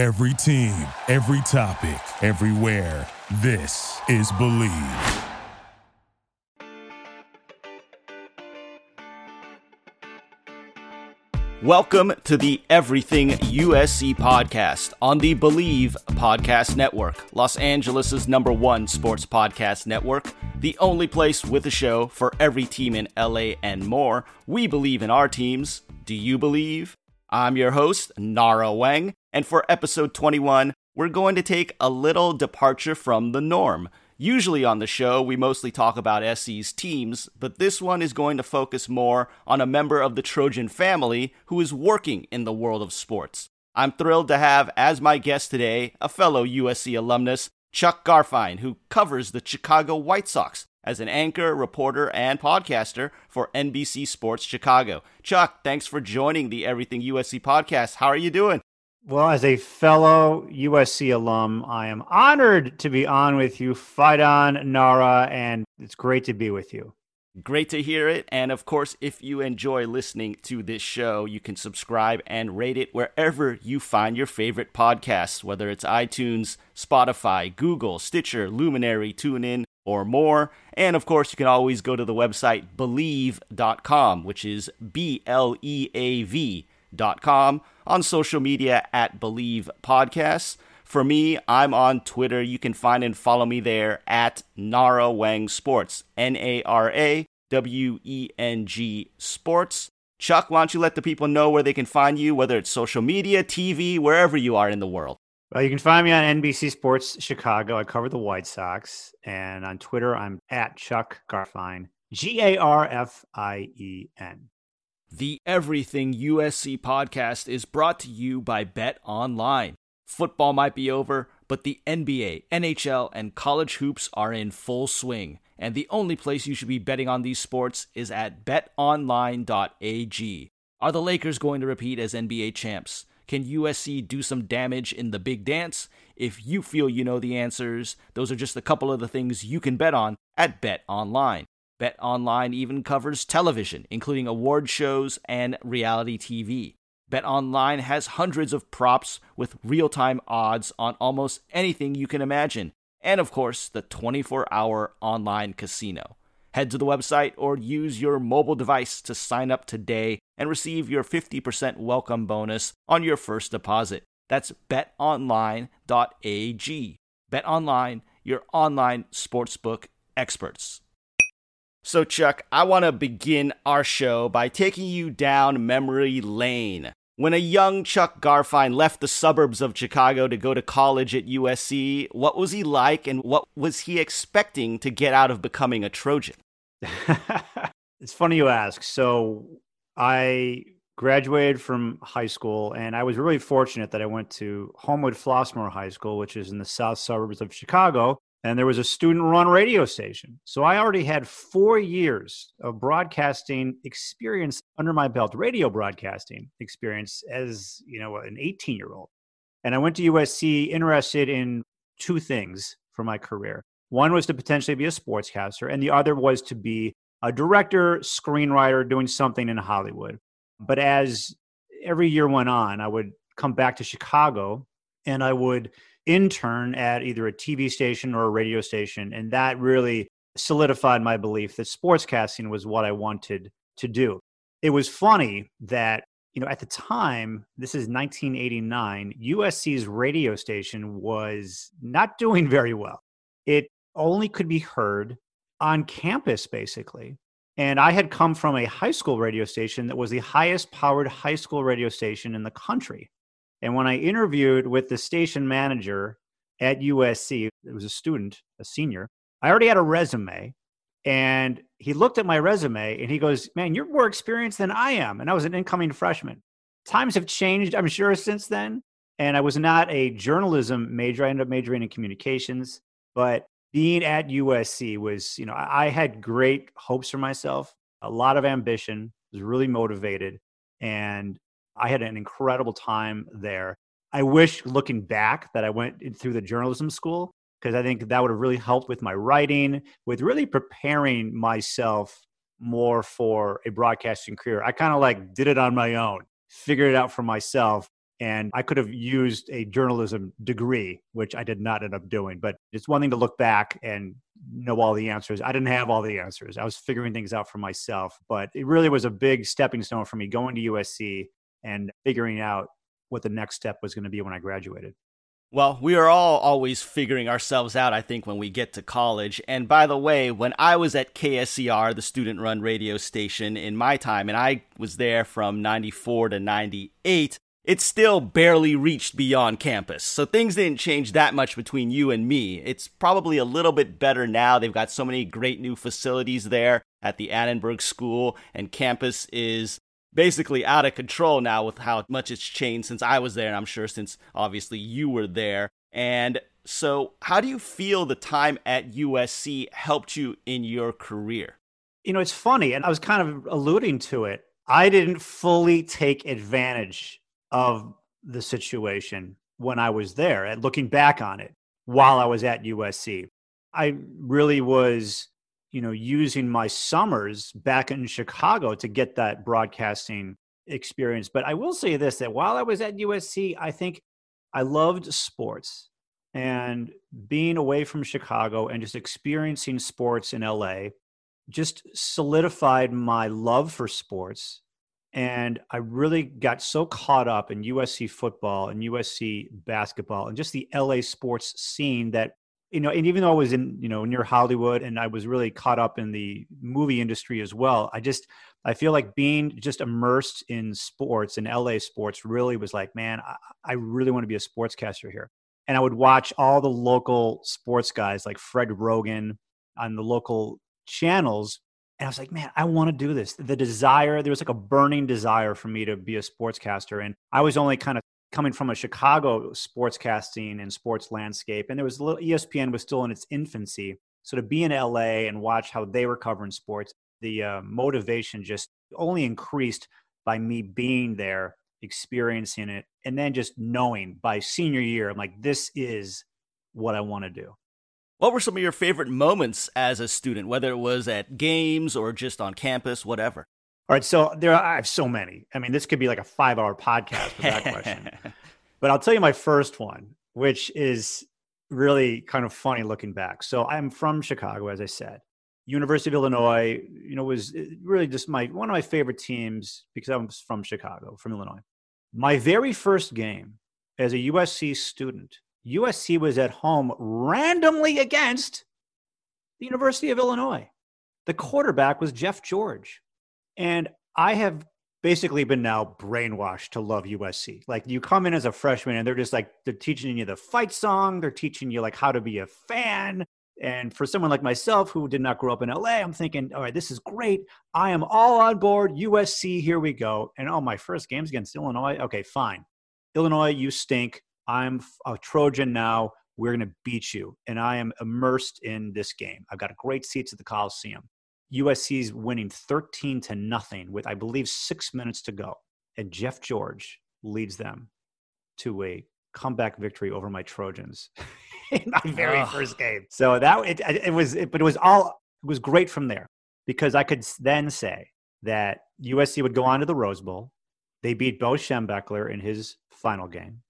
Every team, every topic, everywhere. This is Believe. Welcome to the Everything USC podcast on the Believe Podcast Network, Los Angeles' number one sports podcast network, the only place with a show for every team in LA and more. We believe in our teams. Do you believe? I'm your host, Nara Weng, and for episode 21, we're going to take a little departure from the norm. Usually on the show, we mostly talk about SC's teams, but this one is going to focus more on a member of the Trojan family who is working in the world of sports. I'm thrilled to have as my guest today a fellow USC alumnus, Chuck Garfien, who covers the Chicago White Sox as an anchor, reporter, and podcaster for NBC Sports Chicago. Chuck, thanks for joining the Everything USC podcast. How are you doing? Well, as a fellow USC alum, I am honored to be on with you. On, Nara, and it's great to be with you. Great to hear it. And of course, if you enjoy listening to this show, you can subscribe and rate it wherever you find your favorite podcasts, whether it's iTunes, Spotify, Google, Stitcher, Luminary, TuneIn, or more. And of course, you can always go to the website bleav.com, which is B L E A V.com on social media at Believe Podcasts. For me, I'm on Twitter. You can find and follow me there at Nara Weng Sports, N A R A W E N G Sports. Chuck, why don't you let the people know where they can find you, whether it's social media, TV, wherever you are in the world? Well, you can find me on NBC Sports Chicago. I cover the White Sox. And on Twitter, I'm at Chuck Garfien, G A R F I E N. The Everything USC podcast is brought to you by Bet Online. Football might be over, but the NBA, NHL, and college hoops are in full swing. And the only place you should be betting on these sports is at betonline.ag. Are the Lakers going to repeat as NBA champs? Can USC do some damage in the big dance? If you feel you know the answers, those are just a couple of the things you can bet on at Bet Online. Bet Online even covers television, including award shows and reality TV. Bet Online has hundreds of props with real time odds on almost anything you can imagine. And of course, the 24 hour online casino. Head to the website or use your mobile device to sign up today and receive your 50% welcome bonus on your first deposit. That's betonline.ag. BetOnline, your online sportsbook experts. So, Chuck, I want to begin our show by taking you down memory lane. When a young Chuck Garfien left the suburbs of Chicago to go to college at USC, what was he like and what was he expecting to get out of becoming a Trojan? it's funny you ask. So, I graduated from high school and I was really fortunate that I went to Homewood Flossmoor High School, which is in the south suburbs of Chicago and there was a student run radio station. So I already had four years of broadcasting experience under my belt, radio broadcasting experience as, you know, an 18 year old. And I went to USC interested in two things for my career. One was to potentially be a sportscaster, and the other was to be a director, screenwriter, doing something in Hollywood. But as every year went on, I would come back to Chicago and I would intern at either a TV station or a radio station. And that really solidified my belief that sportscasting was what I wanted to do. It was funny that, you know, at the time, this is 1989, USC's radio station was not doing very well. It only could be heard on campus, basically. And I had come from a high school radio station that was the highest powered high school radio station in the country. And when I interviewed with the station manager at USC, it was a student, a senior, I already had a resume. And he looked at my resume and he goes, Man, you're more experienced than I am. And I was an incoming freshman. Times have changed, I'm sure, since then. And I was not a journalism major. I ended up majoring in communications. But being at USC was, you know, I had great hopes for myself, a lot of ambition, was really motivated. And I had an incredible time there. I wish looking back that I went through the journalism school because I think that would have really helped with my writing, with really preparing myself more for a broadcasting career. I kind of like did it on my own, figured it out for myself. And I could have used a journalism degree, which I did not end up doing. But it's one thing to look back and know all the answers. I didn't have all the answers. I was figuring things out for myself. But it really was a big stepping stone for me going to USC and figuring out what the next step was going to be when I graduated. Well, we are all always figuring ourselves out, I think, when we get to college. And by the way, when I was at KSCR, the student run radio station in my time, and I was there from 94 to 98, it still barely reached beyond campus. So things didn't change that much between you and me. It's probably a little bit better now. They've got so many great new facilities there at the Annenberg School, and campus is basically out of control now with how much it's changed since I was there, and I'm sure since obviously you were there. And so, how do you feel the time at USC helped you in your career? You know, it's funny, and I was kind of alluding to it. I didn't fully take advantage of the situation when I was there and looking back on it while I was at USC. I really was you know, using my summers back in Chicago to get that broadcasting experience. But I will say this that while I was at USC, I think I loved sports and being away from Chicago and just experiencing sports in LA just solidified my love for sports. And I really got so caught up in USC football and USC basketball and just the LA sports scene that you know, and even though I was in, you know, near Hollywood and I was really caught up in the movie industry as well, I just, I feel like being just immersed in sports and LA sports really was like, man, I, I really want to be a sportscaster here. And I would watch all the local sports guys like Fred Roggin on the local channels. And I was like, man, I want to do this. The desire, there was like a burning desire for me to be a sportscaster. And I was only kind of coming from a Chicago sportscasting and sports landscape, and there was a little, ESPN was still in its infancy. So to be in LA and watch how they were covering sports, the uh, motivation just only increased by me being there, experiencing it, and then just knowing by senior year, I'm like, this is what I want to do. What were some of your favorite moments as a student, whether it was at games or just on campus, whatever? All right, so there are, I have so many. I mean, this could be like a five-hour podcast for that question. but I'll tell you my first one, which is really kind of funny looking back. So I'm from Chicago, as I said. University of Illinois, you know, was eh, really just my one of my favorite teams because I'm from Chicago, from Illinois. My very first game as a USC student, USC was at home randomly against the University of Illinois. The quarterback was Jeff George. And I have basically been now brainwashed to love USC. Like you come in as a freshman and they're just like they're teaching you the fight song, they're teaching you like how to be a fan. And for someone like myself who did not grow up in LA, I'm thinking, all right, this is great. I am all on board. USC, here we go. And oh, my first game's against Illinois. Okay, fine. Illinois, you stink. I'm a Trojan now. We're going to beat you. And I am immersed in this game. I've got great seats at the Coliseum. USC's winning 13 to nothing with, I believe, six minutes to go. And Jeff George leads them to a comeback victory over my Trojans in my very first game. So that it, it was, it, but it was all, it was great from there because I could then say that USC would go on to the Rose Bowl. They beat Bo Schembechler in his final game.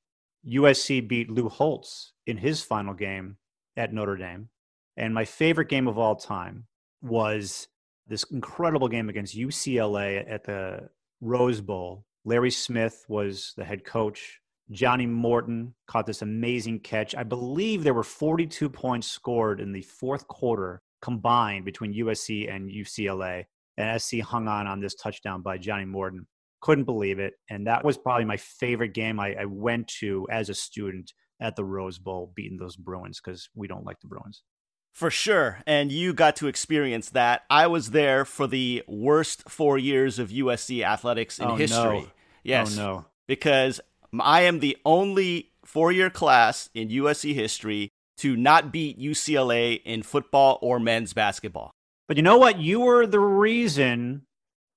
USC beat Lou Holtz in his final game at Notre Dame. And my favorite game of all time was this incredible game against UCLA at the Rose Bowl. Larry Smith was the head coach. Johnny Morton caught this amazing catch. I believe there were 42 points scored in the fourth quarter combined between USC and UCLA. And SC hung on on this touchdown by Johnny Morton. Couldn't believe it. And that was probably my favorite game I, I went to as a student at the Rose Bowl, beating those Bruins because we don't like the Bruins. For sure. And you got to experience that. I was there for the worst four years of USC athletics in oh, history. No. Yes. Oh, no. Because I am the only four year class in USC history to not beat UCLA in football or men's basketball. But you know what? You were the reason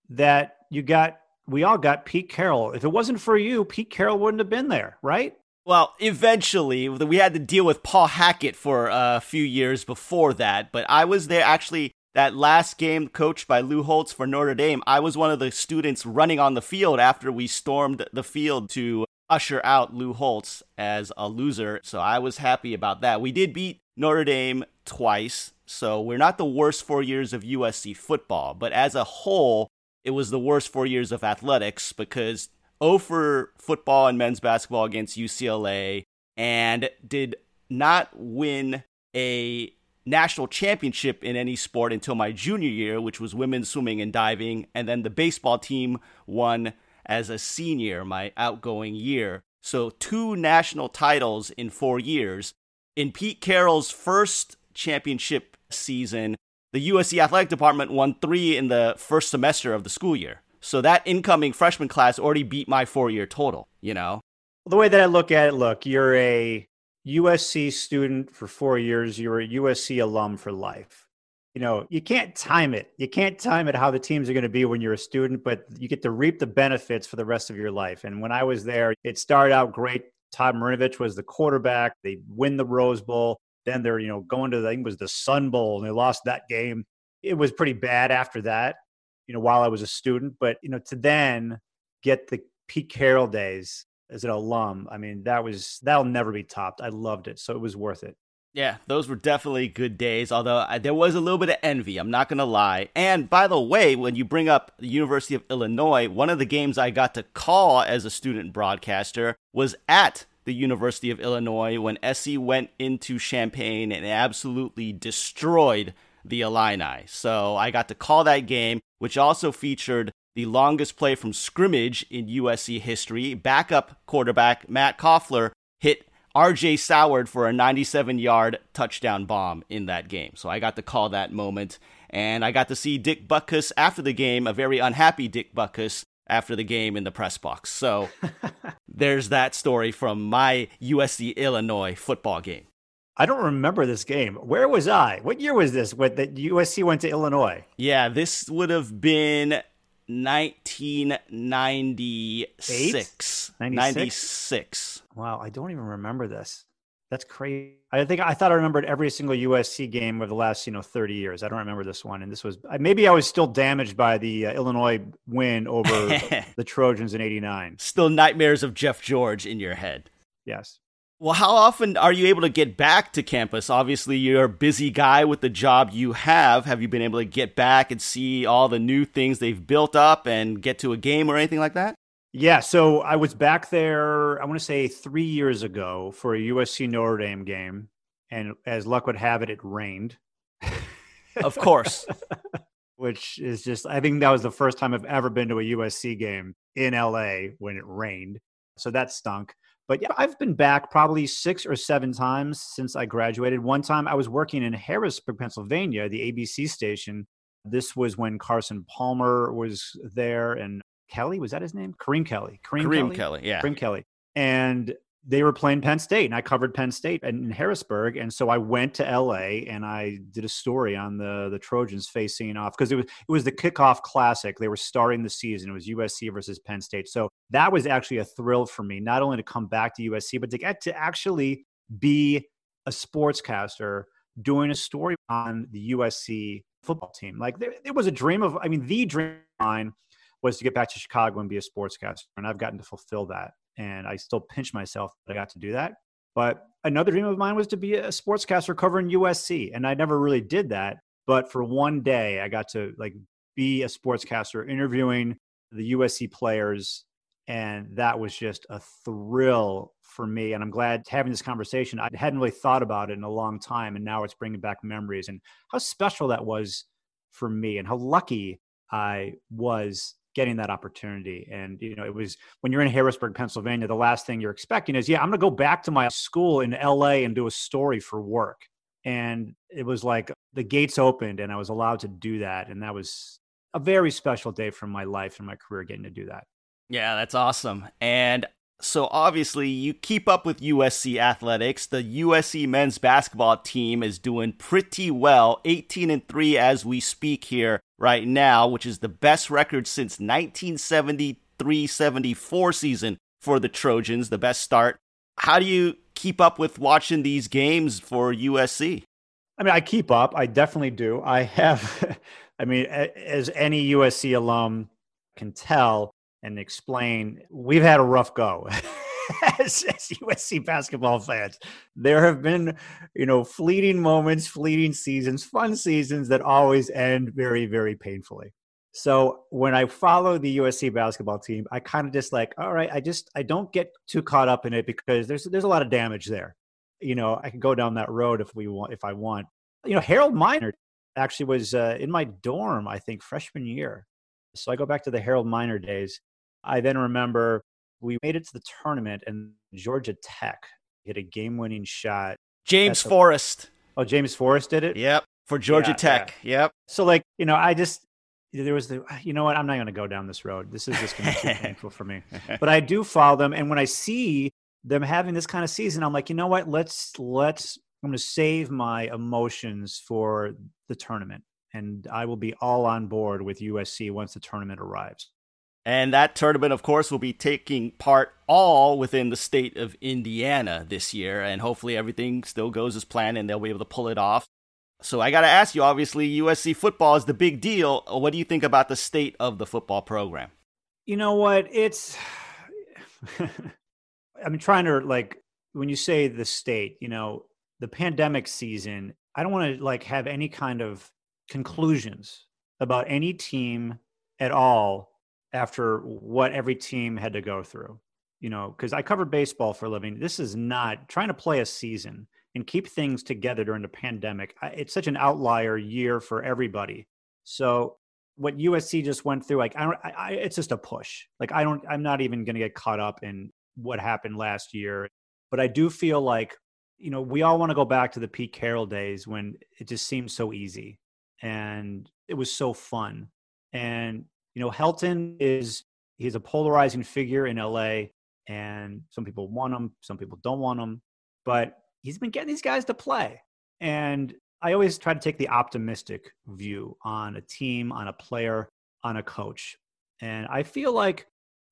that you got, we all got Pete Carroll. If it wasn't for you, Pete Carroll wouldn't have been there, right? Well, eventually, we had to deal with Paul Hackett for uh, a few years before that, but I was there actually that last game coached by Lou Holtz for Notre Dame. I was one of the students running on the field after we stormed the field to usher out Lou Holtz as a loser. So I was happy about that. We did beat Notre Dame twice. So we're not the worst four years of USC football, but as a whole, it was the worst four years of athletics because 0 for football and men's basketball against UCLA and did not win a national championship in any sport until my junior year, which was women's swimming and diving. And then the baseball team won as a senior, my outgoing year. So, two national titles in four years. In Pete Carroll's first championship season, the USC athletic department won three in the first semester of the school year. So, that incoming freshman class already beat my four year total, you know? The way that I look at it, look, you're a USC student for four years, you're a USC alum for life. You know, you can't time it. You can't time it how the teams are going to be when you're a student, but you get to reap the benefits for the rest of your life. And when I was there, it started out great. Todd Marinovich was the quarterback. They win the Rose Bowl. Then they're, you know, going to, I think it was the Sun Bowl, and they lost that game. It was pretty bad after that, you know, while I was a student. But, you know, to then get the Pete Carroll days as an alum, I mean, that was that'll never be topped. I loved it, so it was worth it. Yeah, those were definitely good days, although I, there was a little bit of envy, I'm not going to lie. And by the way, when you bring up the University of Illinois, one of the games I got to call as a student broadcaster was at the University of Illinois when SC went into Champaign and absolutely destroyed the Illini. So I got to call that game, which also featured the longest play from scrimmage in USC history. Backup quarterback Matt Koffler hit RJ Soward for a 97 yard touchdown bomb in that game. So I got to call that moment. And I got to see Dick Butkus after the game, a very unhappy Dick Butkus after the game in the press box. So there's that story from my USC Illinois football game. I don't remember this game. Where was I? What year was this? When the USC went to Illinois? Yeah, this would have been 1996. 96? Wow, I don't even remember this. That's crazy. I think I thought I remembered every single USC game of the last, you know, 30 years. I don't remember this one. And this was maybe I was still damaged by the uh, Illinois win over the Trojans in 89. Still nightmares of Jeff George in your head. Yes. Well, how often are you able to get back to campus? Obviously, you're a busy guy with the job you have. Have you been able to get back and see all the new things they've built up and get to a game or anything like that? Yeah, so I was back there, I want to say three years ago for a USC Notre Dame game. And as luck would have it, it rained. Of course. Which is just, I think that was the first time I've ever been to a USC game in LA when it rained. So that stunk. But yeah, I've been back probably six or seven times since I graduated. One time I was working in Harrisburg, Pennsylvania, the ABC station. This was when Carson Palmer was there and Kelly, was that his name? Kareem Kelly. Kareem, Kareem Kelly? Kelly, yeah. Kareem Kelly. And they were playing Penn State, and I covered Penn State and in Harrisburg, and so I went to LA and I did a story on the the Trojans facing off because it was it was the kickoff classic. They were starting the season. It was USC versus Penn State, so that was actually a thrill for me, not only to come back to USC, but to get to actually be a sportscaster doing a story on the USC football team. Like there, it was a dream of, I mean, the dream of mine was to get back to Chicago and be a sportscaster, and I've gotten to fulfill that and I still pinch myself that I got to do that. But another dream of mine was to be a sportscaster covering USC, and I never really did that. But for one day, I got to like be a sportscaster interviewing the USC players, and that was just a thrill for me. And I'm glad having this conversation. I hadn't really thought about it in a long time, and now it's bringing back memories and how special that was for me, and how lucky I was getting that opportunity. And, you know, it was when you're in Harrisburg, Pennsylvania, the last thing you're expecting is, yeah, I'm going to go back to my school in LA and do a story for work. And it was like the gates opened and I was allowed to do that. And that was a very special day from my life and my career getting to do that. Yeah, that's awesome. And so obviously you keep up with USC athletics. The USC men's basketball team is doing pretty well, 18 and 3 as we speak here right now, which is the best record since 1973-74 season for the Trojans, the best start. How do you keep up with watching these games for USC? I mean, I keep up. I definitely do. I have I mean, as any USC alum can tell, and explain we've had a rough go as, as USC basketball fans. There have been, you know, fleeting moments, fleeting seasons, fun seasons that always end very, very painfully. So when I follow the USC basketball team, I kind of just like, all right, I just I don't get too caught up in it because there's there's a lot of damage there. You know, I can go down that road if we want if I want. You know, Harold Miner actually was uh, in my dorm, I think, freshman year. So I go back to the Harold Miner days. I then remember we made it to the tournament and Georgia Tech hit a game winning shot. James the, Forrest. Oh, James Forrest did it? Yep. For Georgia yeah, Tech. Yeah. Yep. So, like, you know, I just, there was the, you know what? I'm not going to go down this road. This is just going to be too painful for me. But I do follow them. And when I see them having this kind of season, I'm like, you know what? Let's, let's, I'm going to save my emotions for the tournament. And I will be all on board with USC once the tournament arrives. And that tournament, of course, will be taking part all within the state of Indiana this year. And hopefully everything still goes as planned and they'll be able to pull it off. So I got to ask you obviously, USC football is the big deal. What do you think about the state of the football program? You know what? It's. I'm trying to, like, when you say the state, you know, the pandemic season, I don't want to, like, have any kind of conclusions about any team at all after what every team had to go through. You know, because I cover baseball for a living. This is not trying to play a season and keep things together during the pandemic. It's such an outlier year for everybody. So what USC just went through, like I don't, I, it's just a push. Like I don't, I'm not even going to get caught up in what happened last year. But I do feel like, you know, we all want to go back to the Pete Carroll days when it just seemed so easy and it was so fun. And you know, Helton is he's a polarizing figure in LA, and some people want him, some people don't want him, but he's been getting these guys to play. And I always try to take the optimistic view on a team, on a player, on a coach. And I feel like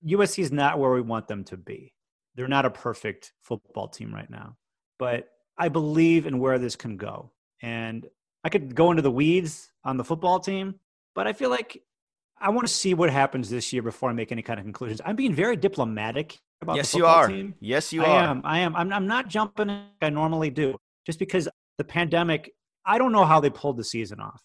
USC is not where we want them to be. They're not a perfect football team right now, but I believe in where this can go. And I could go into the weeds on the football team, but I feel like I want to see what happens this year before I make any kind of conclusions. I'm being very diplomatic about yes, the football you are. team. Yes, you I are. am. I am. I'm, I'm not jumping like I normally do, just because the pandemic. I don't know how they pulled the season off.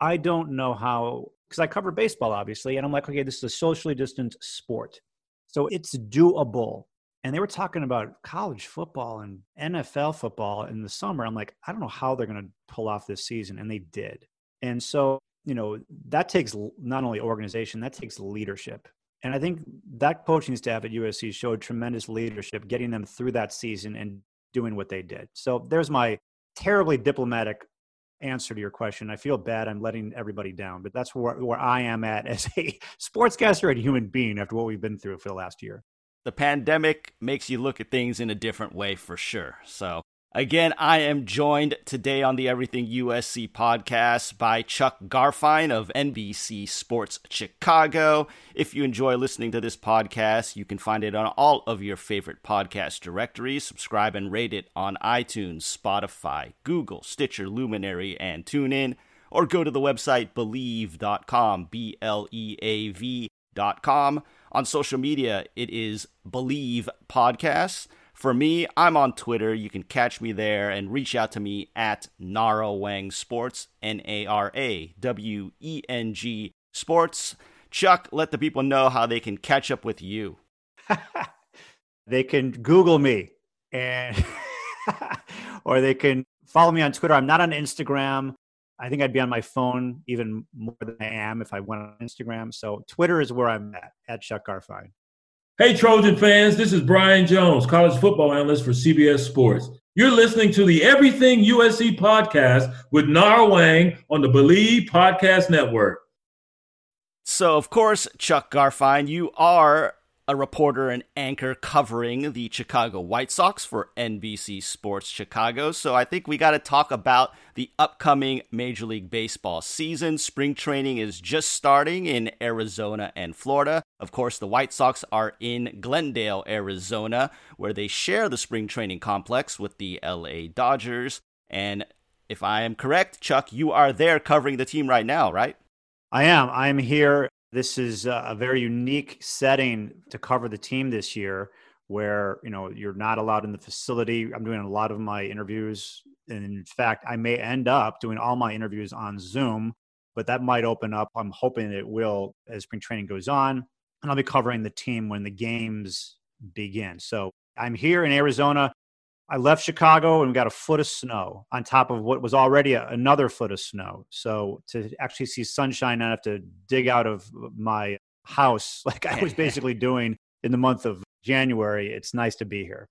I don't know how because I cover baseball, obviously, and I'm like, okay, this is a socially distant sport, so it's doable. And they were talking about college football and NFL football in the summer. I'm like, I don't know how they're going to pull off this season, and they did. And so you know that takes not only organization that takes leadership. And i think that coaching staff at usc showed tremendous leadership getting them through that season and doing what they did. So there's my terribly diplomatic answer to your question. I feel bad i'm letting everybody down but that's where, where i am at as a sportscaster and human being after what we've been through for the last year. The pandemic makes you look at things in a different way for sure. So Again, I am joined today on the Everything USC podcast by Chuck Garfien of NBC Sports Chicago. If you enjoy listening to this podcast, you can find it on all of your favorite podcast directories. Subscribe and rate it on iTunes, Spotify, Google, Stitcher, Luminary, and TuneIn. Or go to the website bleav.com, B L E A V.com. On social media, it is Believe Podcasts. For me, I'm on Twitter. You can catch me there and reach out to me at Nara Weng Sports, N A R A W E N G Sports. Chuck, let the people know how they can catch up with you. they can Google me and or they can follow me on Twitter. I'm not on Instagram. I think I'd be on my phone even more than I am if I went on Instagram. So Twitter is where I'm at, at Chuck Garfien. Hey, Trojan fans, this is Brian Jones, college football analyst for CBS Sports. You're listening to the Everything USC podcast with Nara Weng on the Believe Podcast Network. So, of course, Chuck Garfien, you are a reporter and anchor covering the Chicago White Sox for NBC Sports Chicago. So I think we got to talk about the upcoming Major League Baseball season. Spring training is just starting in Arizona and Florida. Of course, the White Sox are in Glendale, Arizona, where they share the spring training complex with the LA Dodgers. And if I am correct, Chuck, you are there covering the team right now, right? I am. I'm here this is a very unique setting to cover the team this year. where you know you're not allowed in the facility. I'm doing a lot of my interviews, and in fact, I may end up doing all my interviews on Zoom, but that might open up. I'm hoping it will as spring training goes on, and I'll be covering the team when the games begin. So I'm here in Arizona. I left Chicago and got a foot of snow on top of what was already a, another foot of snow. So to actually see sunshine, I have to dig out of my house like I was basically doing in the month of January. It's nice to be here.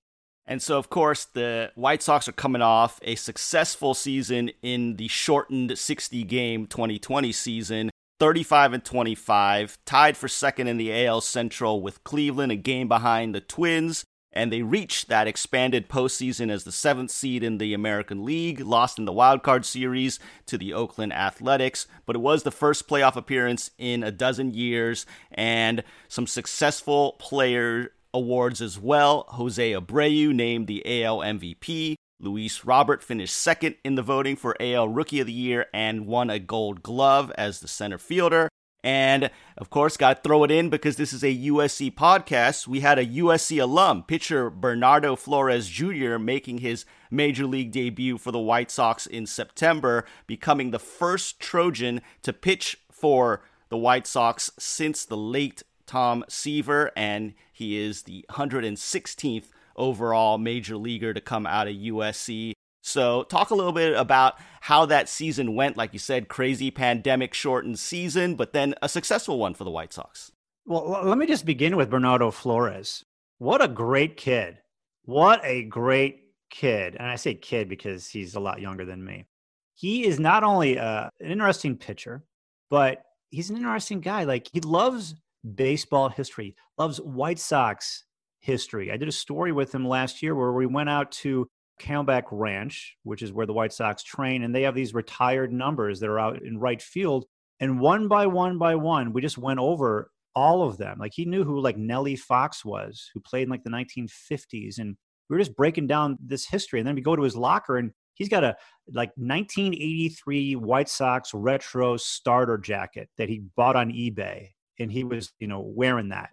And so, of course, the White Sox are coming off a successful season in the shortened 60 game 2020 season. 35 and 25, tied for second in the AL Central with Cleveland, a game behind the Twins and they reached that expanded postseason as the seventh seed in the American League, lost in the wild card series to the Oakland Athletics, but it was the first playoff appearance in a dozen years, and some successful player awards as well. Jose Abreu named the AL MVP. Luis Robert finished second in the voting for AL Rookie of the Year and won a gold glove as the center fielder. And of course, got to throw it in because this is a USC podcast. We had a USC alum, pitcher Bernardo Flores Jr., making his major league debut for the White Sox in September, becoming the first Trojan to pitch for the White Sox since the late Tom Seaver, and he is the 116th overall major leaguer to come out of USC. So, talk a little bit about how that season went. Like you said, crazy pandemic shortened season, but then a successful one for the White Sox. Well, let me just begin with Bernardo Flores. What a great kid. What a great kid. And I say kid because he's a lot younger than me. He is not only uh, an interesting pitcher, but he's an interesting guy. Like, he loves baseball history, loves White Sox history. I did a story with him last year where we went out to Camelback Ranch, which is where the White Sox train, and they have these retired numbers that are out in right field. And one by one by one, we just went over all of them. Like he knew who like Nellie Fox was, who played in like the 1950s, and we were just breaking down this history. And then we go to his locker, and he's got a like 1983 White Sox retro starter jacket that he bought on eBay, and he was you know wearing that.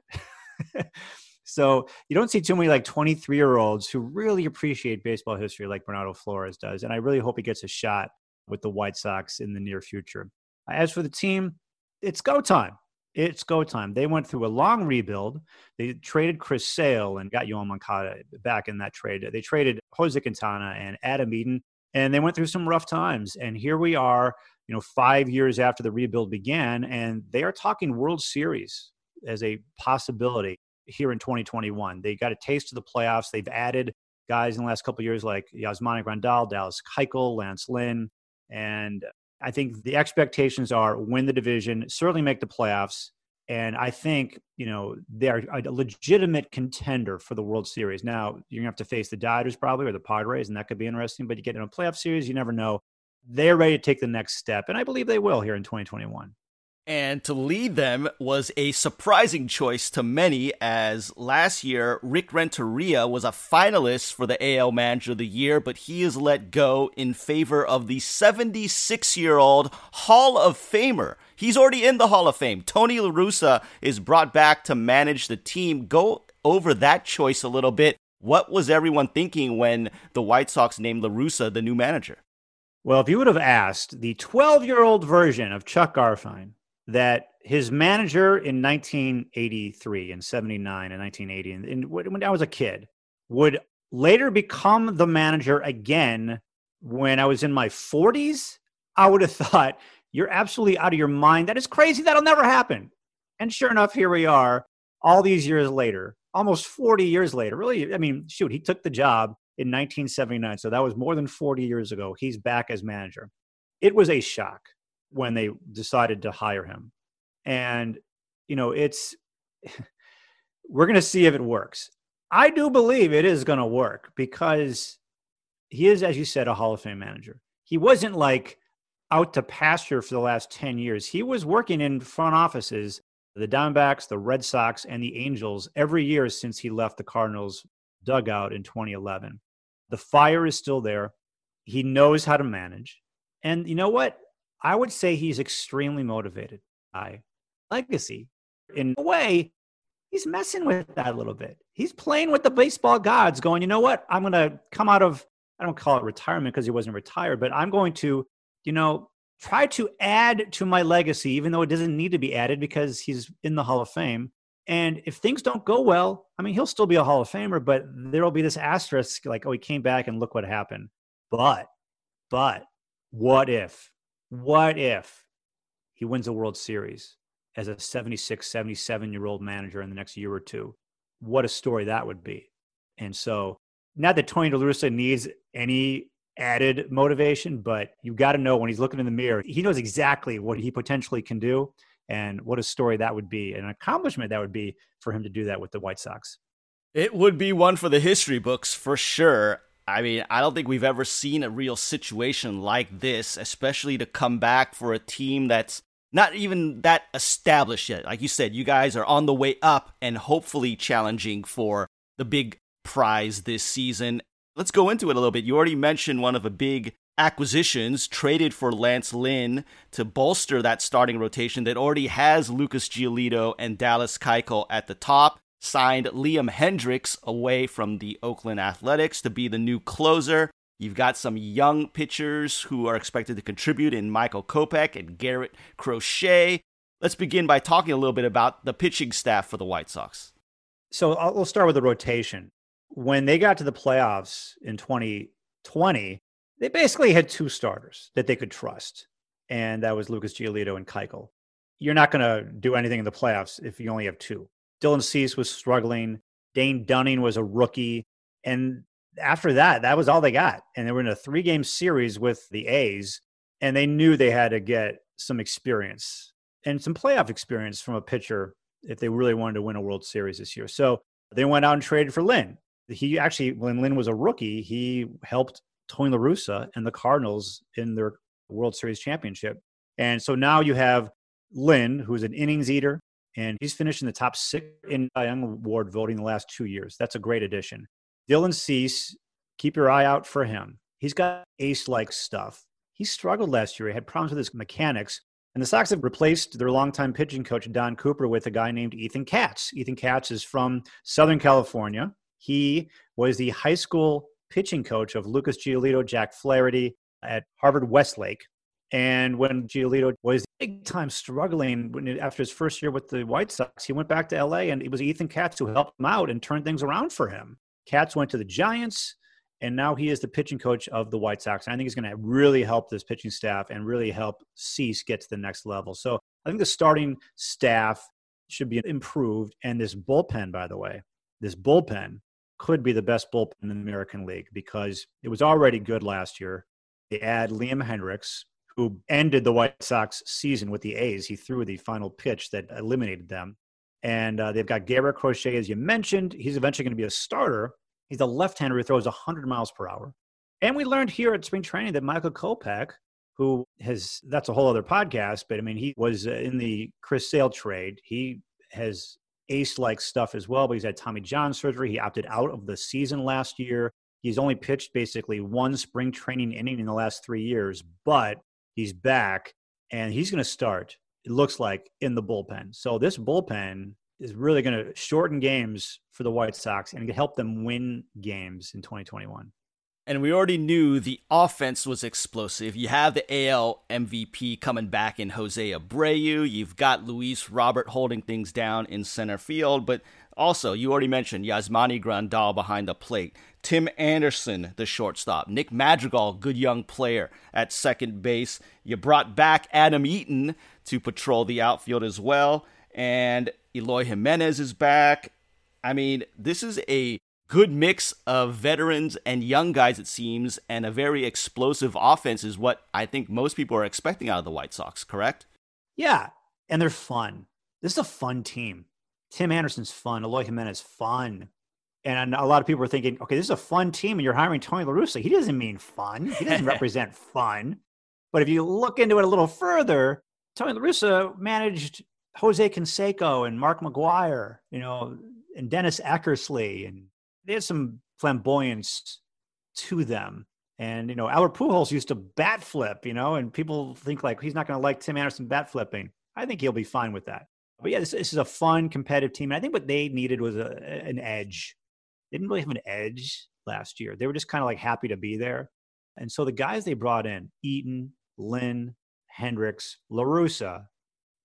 So you don't see too many like 23 year olds who really appreciate baseball history like Bernardo Flores does. And I really hope he gets a shot with the White Sox in the near future. As for the team, it's go time. It's go time. They went through a long rebuild. They traded Chris Sale and got Yoan Moncada back in that trade. They traded Jose Quintana and Adam Eaton, and they went through some rough times. And here we are, you know, five years after the rebuild began, and they are talking World Series as a possibility here in 2021. They got a taste of the playoffs. They've added guys in the last couple years like Yasmani Grandal, Dallas Keuchel, Lance Lynn. And I think the expectations are win the division, certainly make the playoffs. And I think, you know, they're a legitimate contender for the World Series. Now, you're going to have to face the Dodgers probably or the Padres, and that could be interesting. But you get in a playoff series, you never know. They're ready to take the next step. And I believe they will here in 2021. And to lead them was a surprising choice to many, as last year Rick Renteria was a finalist for the AL Manager of the Year, but he is let go in favor of the 76 year old Hall of Famer. He's already in the Hall of Fame. Tony La Russa is brought back to manage the team. Go over that choice a little bit. What was everyone thinking when the White Sox named La Russa the new manager? Well, if you would have asked the 12 year old version of Chuck Garfien, that his manager in 1983 and 79 and 1980 and, and when I was a kid would later become the manager again when I was in my 40s, I would have thought you're absolutely out of your mind. That is crazy. That'll never happen. And sure enough, here we are all these years later, almost 40 years later. Really, I mean, shoot, he took the job in 1979. So that was more than 40 years ago. He's back as manager. It was a shock when they decided to hire him. And, you know, it's, we're going to see if it works. I do believe it is going to work because he is, as you said, a Hall of Fame manager. He wasn't like out to pasture for the last 10 years. He was working in front offices, the Diamondbacks, the Red Sox, and the Angels every year since he left the Cardinals dugout in 2011. The fire is still there. He knows how to manage. And you know what? I would say he's extremely motivated by legacy. In a way, he's messing with that a little bit. He's playing with the baseball gods, going, you know what? I'm going to come out of, I don't call it retirement because he wasn't retired, but I'm going to, you know, try to add to my legacy, even though it doesn't need to be added because he's in the Hall of Fame. And if things don't go well, I mean, he'll still be a Hall of Famer, but there will be this asterisk like, oh, he came back and look what happened. But, but what if, what if he wins a World Series as a 76, 77 year old manager in the next year or two? What a story that would be. And so, not that Tony La needs any added motivation, but you've got to know when he's looking in the mirror, he knows exactly what he potentially can do and what a story that would be, an accomplishment that would be for him to do that with the White Sox. It would be one for the history books for sure. I mean, I don't think we've ever seen a real situation like this, especially to come back for a team that's not even that established yet. Like you said, you guys are on the way up and hopefully challenging for the big prize this season. Let's go into it a little bit. You already mentioned one of the big acquisitions traded for Lance Lynn to bolster that starting rotation that already has Lucas Giolito and Dallas Keuchel at the top. Signed Liam Hendriks away from the Oakland Athletics to be the new closer. You've got some young pitchers who are expected to contribute in Michael Kopech and Garrett Crochet. Let's begin by talking a little bit about the pitching staff for the White Sox. So I'll, we'll start with the rotation when they got to the playoffs in 2020, they basically had two starters that they could trust, and that was Lucas Giolito and Keuchel. You're not going to do anything in the playoffs if you only have two. Dylan Cease was struggling. Dane Dunning was a rookie, and after that, that was all they got. And they were in a three-game series with the A's, and they knew they had to get some experience and some playoff experience from a pitcher if they really wanted to win a World Series this year. So they went out and traded for Lynn he actually, when Lynn was a rookie, he helped Tony La Russa and the Cardinals in their World Series championship. And so now you have Lynn, who's an innings eater, and he's finished in the top six in Young Award voting the last two years. That's a great addition. Dylan Cease, keep your eye out for him. He's got ace like stuff. He struggled last year. He had problems with his mechanics. And the Sox have replaced their longtime pitching coach, Don Cooper, with a guy named Ethan Katz. Ethan Katz is from Southern California. He was the high school pitching coach of Lucas Giolito, Jack Flaherty at Harvard Westlake. And when Giolito was big time struggling when, after his first year with the White Sox, he went back to LA and it was Ethan Katz who helped him out and turned things around for him. Katz went to the Giants and now he is the pitching coach of the White Sox. And I think he's going to really help this pitching staff and really help Cease get to the next level. So I think the starting staff should be improved. And this bullpen, by the way, this bullpen could be the best bullpen in the American League because it was already good last year. They add Liam Hendriks, who ended the White Sox season with the A's. He threw the final pitch that eliminated them. And uh, they've got Garrett Crochet, as you mentioned. He's eventually going to be a starter. He's a left hander who throws 100 miles per hour. And we learned here at spring training that Michael Kopech, who has, that's a whole other podcast, but I mean, he was uh, in the Chris Sale trade. He has ace like stuff as well, but he's had Tommy John surgery. He opted out of the season last year. He's only pitched basically one spring training inning in the last three years, but he's back and he's going to start, it looks like, in the bullpen. So this bullpen is really going to shorten games for the White Sox and help them win games in 2021. And we already knew the offense was explosive. You have the AL MVP coming back in Jose Abreu. You've got Luis Robert holding things down in center field. But also, you already mentioned Yasmani Grandal behind the plate. Tim Anderson, the shortstop. Nick Madrigal, good young player at second base. You brought back Adam Eaton to patrol the outfield as well. And Eloy Jimenez is back. I mean, this is a good mix of veterans and young guys, it seems, and a very explosive offense is what I think most people are expecting out of the White Sox, correct? Yeah. And they're fun. This is a fun team. Tim Anderson's fun. Eloy Jimenez fun. And a lot of people are thinking, okay, this is a fun team, and you're hiring Tony La Russa. He doesn't mean fun. He doesn't represent fun. But if you look into it a little further, Tony La Russa managed Jose Canseco and Mark McGwire, you know, and Dennis Eckersley and they had some flamboyance to them. And you know, Albert Pujols used to bat flip, you know, and people think like he's not going to like Tim Anderson bat flipping. I think he'll be fine with that. But yeah, this, this is a fun, competitive team. And I think what they needed was a, an edge. They didn't really have an edge last year. They were just kind of like happy to be there. And so the guys they brought in, Eaton, Lynn, Hendriks, LaRussa,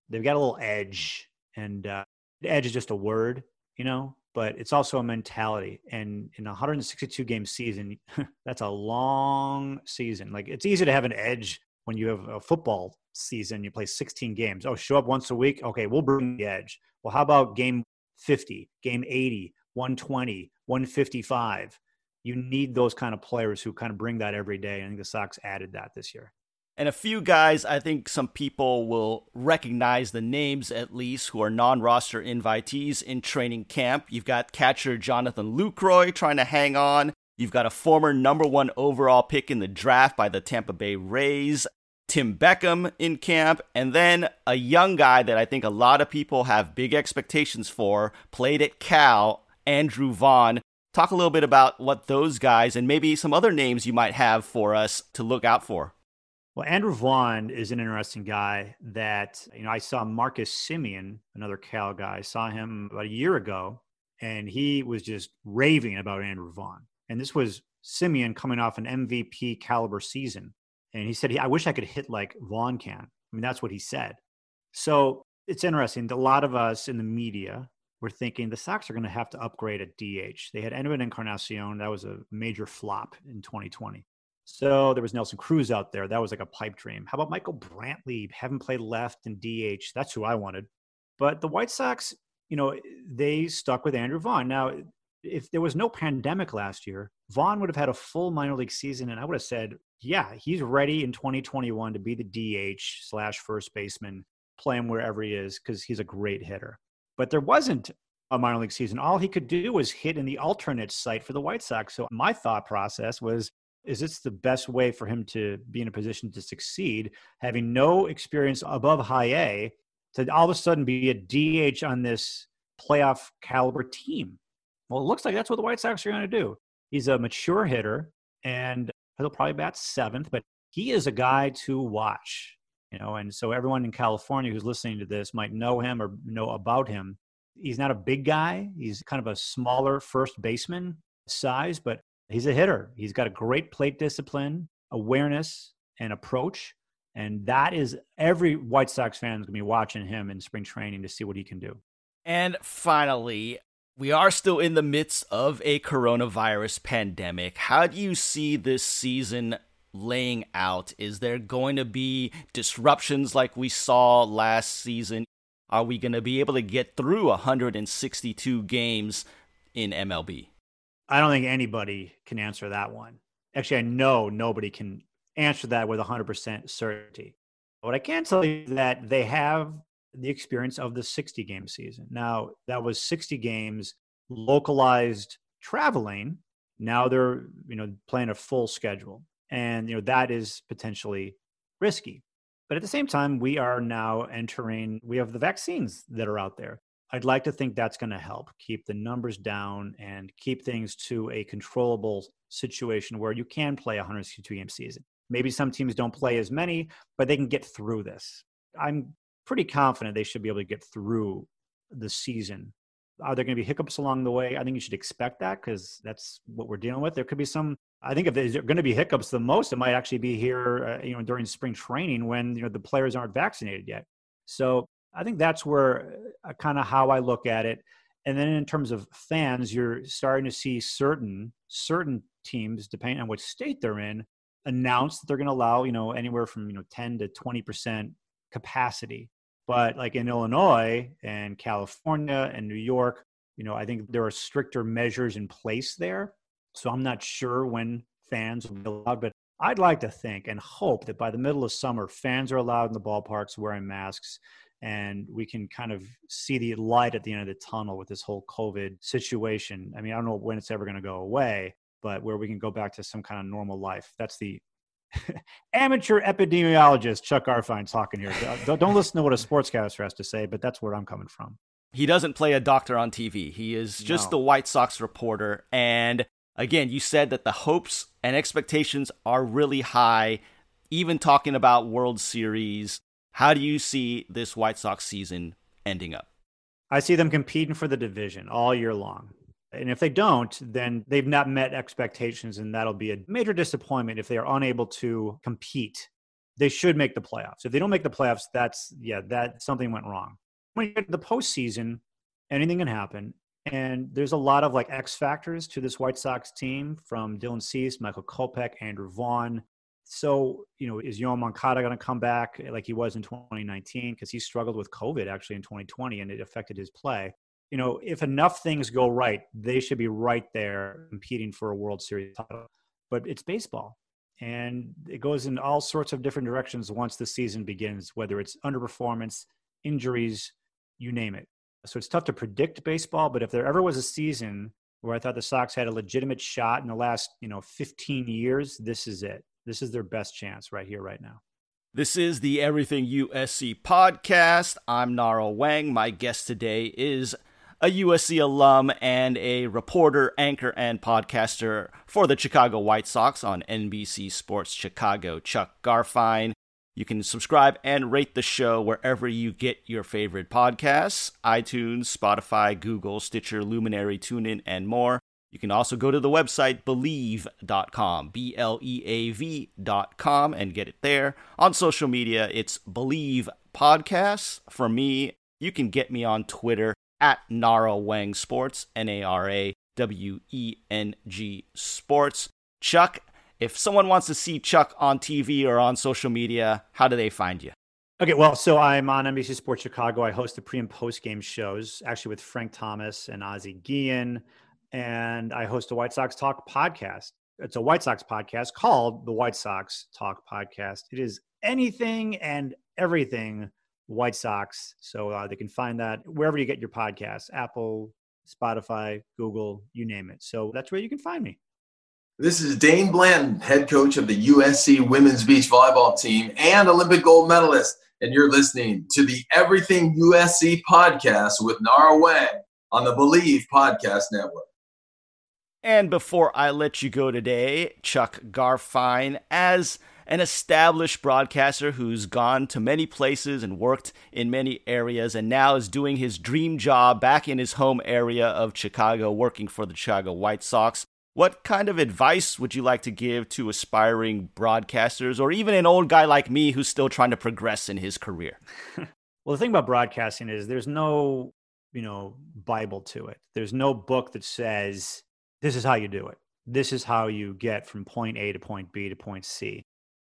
they've got a little edge. And uh, edge is just a word, you know, but it's also a mentality. And in a 162 game season, that's a long season. Like it's easy to have an edge when you have a football season, you play 16 games. Oh, show up once a week. Okay, we'll bring the edge. Well, how about game 50, game 80, 120, 155? You need those kind of players who kind of bring that every day. I think the Sox added that this year. And a few guys, I think some people will recognize the names at least who are non roster invitees in training camp. You've got catcher Jonathan Lucroy trying to hang on. You've got a former number one overall pick in the draft by the Tampa Bay Rays, Tim Beckham in camp, and then a young guy that I think a lot of people have big expectations for, played at Cal, Andrew Vaughn. Talk a little bit about what those guys and maybe some other names you might have for us to look out for. Well, Andrew Vaughn is an interesting guy that, you know, I saw Marcus Semien, another Cal guy, saw him about a year ago, and he was just raving about Andrew Vaughn. And this was Simeon coming off an MVP caliber season. And he said, I wish I could hit like Vaughn can. I mean, that's what he said. So it's interesting. A lot of us in the media were thinking the Sox are going to have to upgrade at DH. They had Edwin Encarnacion. That was a major flop in 2020. So there was Nelson Cruz out there. That was like a pipe dream. How about Michael Brantley? Haven't played left and DH. That's who I wanted. But the White Sox, you know, they stuck with Andrew Vaughn. Now, if there was no pandemic last year, Vaughn would have had a full minor league season, and I would have said, yeah, he's ready in 2021 to be the DH slash first baseman, play him wherever he is because he's a great hitter. But there wasn't a minor league season. All he could do was hit in the alternate site for the White Sox. So my thought process was is this the best way for him to be in a position to succeed, having no experience above high A, to all of a sudden be a DH on this playoff caliber team? Well, it looks like that's what the White Sox are going to do. He's a mature hitter, and he'll probably bat seventh, but he is a guy to watch. You know, and so everyone in California who's listening to this might know him or know about him. He's not a big guy. He's kind of a smaller first baseman size, but He's a hitter. He's got a great plate discipline, awareness, and approach. And that is every White Sox fan is going to be watching him in spring training to see what he can do. And finally, we are still in the midst of a coronavirus pandemic. How do you see this season laying out? Is there going to be disruptions like we saw last season? Are we going to be able to get through 162 games in MLB? I don't think anybody can answer that one. Actually, I know nobody can answer that with 100% certainty. What I can tell you is that they have the experience of the 60 game season. Now, that was 60 games localized traveling. Now they're, you know, playing a full schedule. And, you know, that is potentially risky. But at the same time, we are now entering, we have the vaccines that are out there. I'd like to think that's going to help keep the numbers down and keep things to a controllable situation where you can play a 162 game season. Maybe some teams don't play as many, but they can get through this. I'm pretty confident they should be able to get through the season. Are there going to be hiccups along the way? I think you should expect that because that's what we're dealing with. There could be some. I think if there's going to be hiccups, the most it might actually be here, uh, you know, during spring training when you know the players aren't vaccinated yet. So I think that's where uh, kind of how I look at it. And then in terms of fans, you're starting to see certain certain teams, depending on which state they're in, announce that they're going to allow you know anywhere from you know 10 to 20 percent capacity. But like in Illinois and California and New York, you know, I think there are stricter measures in place there. So I'm not sure when fans will be allowed, but I'd like to think and hope that by the middle of summer, fans are allowed in the ballparks wearing masks and we can kind of see the light at the end of the tunnel with this whole COVID situation. I mean, I don't know when it's ever going to go away, but where we can go back to some kind of normal life. That's the amateur epidemiologist Chuck Garfien talking here. Don't, don't listen to what a sportscaster has to say, but that's where I'm coming from. He doesn't play a doctor on TV. He is just no. the White Sox reporter. And again, you said that the hopes and expectations are really high, even talking about World Series how do you see this White Sox season ending up? I see them competing for the division all year long. And if they don't, then they've not met expectations, and that'll be a major disappointment if they are unable to compete. They should make the playoffs. If they don't make the playoffs, that's yeah, that something went wrong. When you get to the postseason, anything can happen. And there's a lot of like X factors to this White Sox team from Dylan Cease, Michael Kopech, Andrew Vaughn. So, you know, is Yoan Moncada going to come back like he was in 2019? Because he struggled with COVID actually in 2020 and it affected his play you know, if enough things go right, they should be right there competing for a World Series title. But it's baseball. And it goes in all sorts of different directions once the season begins, whether it's underperformance, injuries, you name it. So it's tough to predict baseball, but if there ever was a season where I thought the Sox had a legitimate shot in the last, you know, 15 years, this is it. This is their best chance right here, right now. This is the Everything USC podcast. I'm Nara Weng. My guest today is a USC alum and a reporter, anchor, and podcaster for the Chicago White Sox on NBC Sports Chicago, Chuck Garfien. You can subscribe and rate the show wherever you get your favorite podcasts iTunes, Spotify, Google, Stitcher, Luminary, TuneIn, and more. You can also go to the website bleav.com, B L E A V.com, and get it there. On social media, it's Bleav Podcasts. For me, you can get me on Twitter at Nara Weng Sports, N A R A W E N G Sports. Chuck, if someone wants to see Chuck on TV or on social media, how do they find you? Okay, well, so I'm on NBC Sports Chicago. I host the pre and post game shows, actually with Frank Thomas and Ozzie Guillen, and I host a White Sox Talk podcast. It's a White Sox podcast called the White Sox Talk Podcast. It is anything and everything White Sox. So uh, they can find that wherever you get your podcasts Apple, Spotify, Google, you name it. So that's where you can find me. This is Dain Blanton, head coach of the USC women's beach volleyball team and Olympic gold medalist. And you're listening to the Everything USC podcast with Nara Weng on the Bleav Podcast Network. And before I let you go today, Chuck Garfien, as an established broadcaster who's gone to many places and worked in many areas and now is doing his dream job back in his home area of Chicago, working for the Chicago White Sox. What kind of advice would you like to give to aspiring broadcasters or even an old guy like me who's still trying to progress in his career? well, the thing about broadcasting is there's no, you know, Bible to it. There's no book that says this is how you do it. This is how you get from point A to point B to point C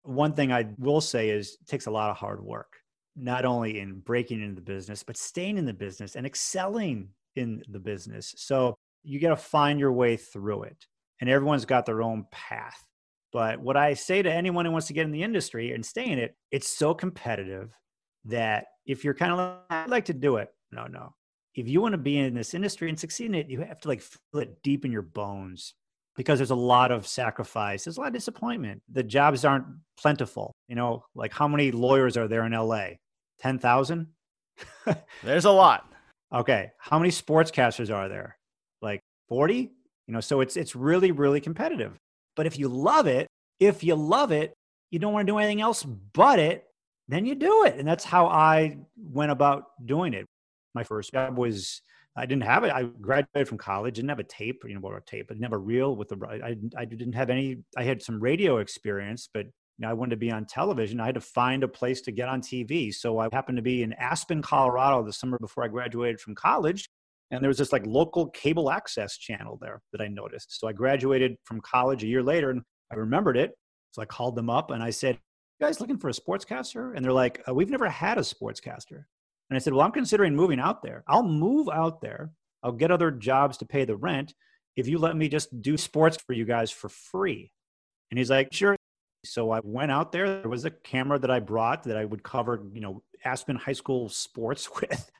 one thing I will say is it takes a lot of hard work, not only in breaking into the business, but staying in the business and excelling in the business. So you got to find your way through it. And everyone's got their own path. But what I say to anyone who wants to get in the industry and stay in it, it's so competitive that if you're kind of like, I'd like to do it, no, no. If you want to be in this industry and succeed in it, you have to like feel it deep in your bones because there's a lot of sacrifice. There's a lot of disappointment. The jobs aren't plentiful. You know, like how many lawyers are there in LA? 10,000? there's a lot. Okay. How many sportscasters are there? Like 40? You know, so it's it's really really competitive. But if you love it, if you love it, you don't want to do anything else but it, then you do it. And that's how I went about doing it. My first job was I didn't have it. I graduated from college, didn't have a tape, you know, or a tape, but never reel with the. I I didn't have any. I had some radio experience, but you know, I wanted to be on television. I had to find a place to get on TV. So I happened to be in Aspen, Colorado, the summer before I graduated from college, and there was this like local cable access channel there that I noticed. So I graduated from college a year later, and I remembered it. So I called them up and I said, "You guys looking for a sportscaster?" And they're like, uh, "We've never had a sportscaster." And I said, Well, I'm considering moving out there. I'll move out there. I'll get other jobs to pay the rent if you let me just do sports for you guys for free. And he's like, Sure. So I went out there. There was a camera that I brought that I would cover, you know, Aspen High School sports with.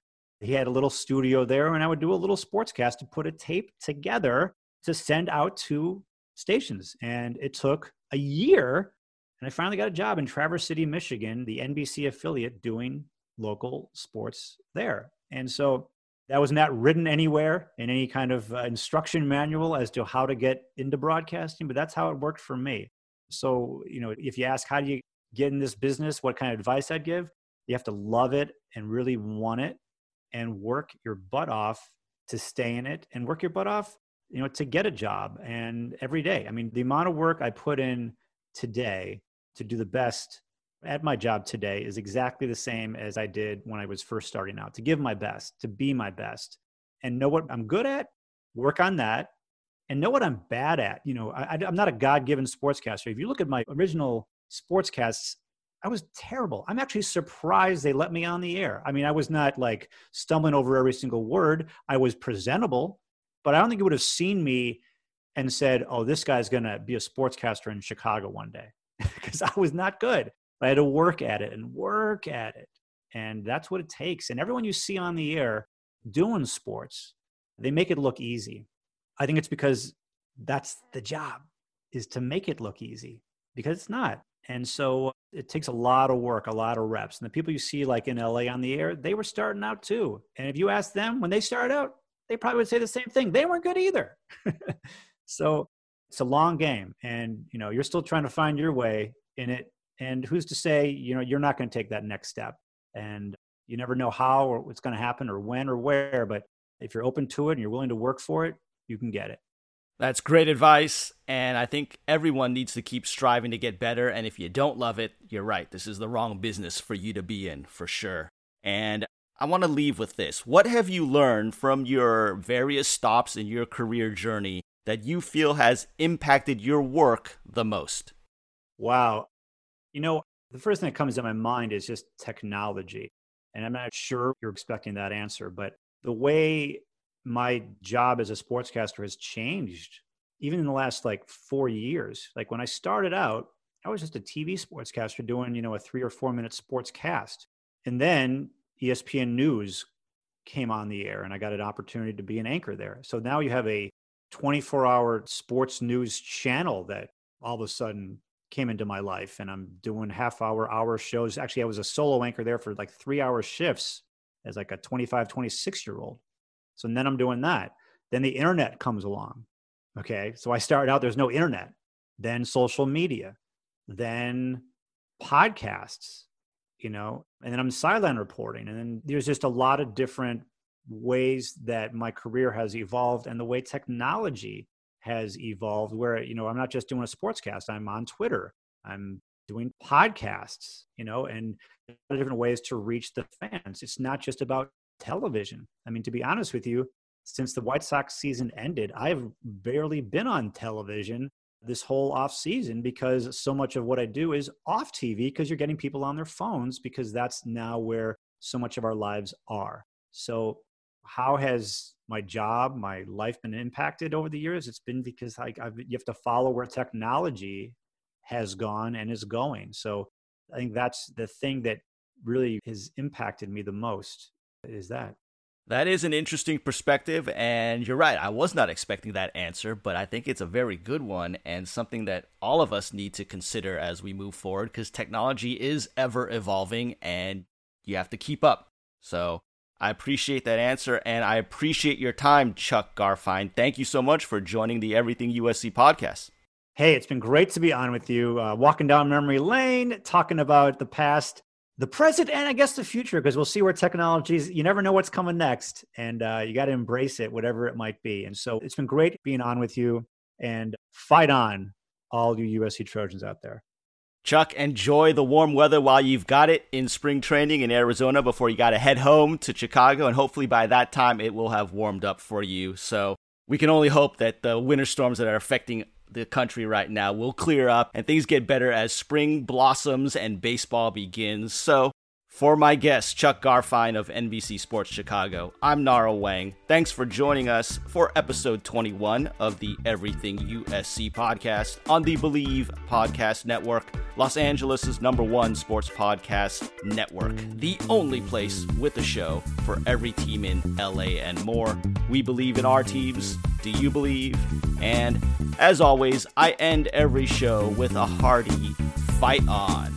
He had a little studio there, and I would do a little sportscast to put a tape together to send out to stations. And it took a year. And I finally got a job in Traverse City, Michigan, the NBC affiliate, doing local sports there. And so that was not written anywhere in any kind of uh, instruction manual as to how to get into broadcasting, but that's how it worked for me. So, you know, if you ask how do you get in this business, what kind of advice I'd give, you have to love it and really want it and work your butt off to stay in it and work your butt off, you know, to get a job and every day. I mean, the amount of work I put in today to do the best at my job today is exactly the same as I did when I was first starting out, to give my best, to be my best and know what I'm good at, work on that and know what I'm bad at. You know, I, am not a God given sportscaster. If you look at my original sportscasts, I was terrible. I'm actually surprised they let me on the air. I mean, I was not like stumbling over every single word. I was presentable, but I don't think you would have seen me and said, oh, this guy's going to be a sportscaster in Chicago one day because I was not good. I had to work at it and work at it. And that's what it takes. And everyone you see on the air doing sports, they make it look easy. I think it's because that's the job is to make it look easy because it's not. And so it takes a lot of work, a lot of reps. And the people you see like in LA on the air, they were starting out too. And if you ask them when they started out, they probably would say the same thing. They weren't good either. so it's a long game and you know, you're still trying to find your way in it. And who's to say, you know, you're not going to take that next step. And you never know how or what's going to happen or when or where, but if you're open to it and you're willing to work for it, you can get it. That's great advice. And I think everyone needs to keep striving to get better. And if you don't love it, you're right. This is the wrong business for you to be in, for sure. And I want to leave with this. What have you learned from your various stops in your career journey that you feel has impacted your work the most? Wow. You know, the first thing that comes to my mind is just technology. And I'm not sure you're expecting that answer, but the way my job as a sportscaster has changed even in the last like four years. Like when I started out, I was just a TV sportscaster doing, you know, a three or four minute sports cast. And then ESPN News came on the air and I got an opportunity to be an anchor there. So now you have a 24 hour sports news channel that all of a sudden came into my life and I'm doing half hour, hour shows. Actually, I was a solo anchor there for like three hour shifts as like a 25, 26 year old. So then I'm doing that. Then the internet comes along. Okay. So I started out, there's no internet, then social media, then podcasts, you know, and then I'm sideline reporting. And then there's just a lot of different ways that my career has evolved and the way technology has evolved where you know i'm not just doing a sportscast i'm on twitter i'm doing podcasts you know and different ways to reach the fans it's not just about television. I mean, to be honest with you, since the White Sox season ended, I've barely been on television this whole off season because so much of what I do is off TV because you're getting people on their phones because that's now where so much of our lives are. So, how has my job, my life been impacted over the years? It's been because I, I've, you have to follow where technology has gone and is going. So, I think that's the thing that really has impacted me the most is that? That is an interesting perspective, and you're right. I was not expecting that answer, but I think it's a very good one and something that all of us need to consider as we move forward because technology is ever evolving and you have to keep up. So I appreciate that answer, and I appreciate your time, Chuck Garfien. Thank you so much for joining the Everything USC podcast. Hey, it's been great to be on with you, uh, walking down memory lane, talking about the past the present and I guess the future, because we'll see where technologies, you never know what's coming next. And uh, you got to embrace it, whatever it might be. And so it's been great being on with you and fight on all you USC Trojans out there. Chuck, enjoy the warm weather while you've got it in spring training in Arizona before you got to head home to Chicago. And hopefully by that time it will have warmed up for you. So we can only hope that the winter storms that are affecting the country right now will clear up and things get better as spring blossoms and baseball begins. So, for my guest, Chuck Garfien of NBC Sports Chicago, I'm Nara Weng. Thanks for joining us for episode 21 of the Everything USC podcast on the Bleav Podcast Network, Los Angeles' number one sports podcast network, the only place with a show for every team in LA and more. We believe in our teams. Do you believe? And as always, I end every show with a hearty fight on.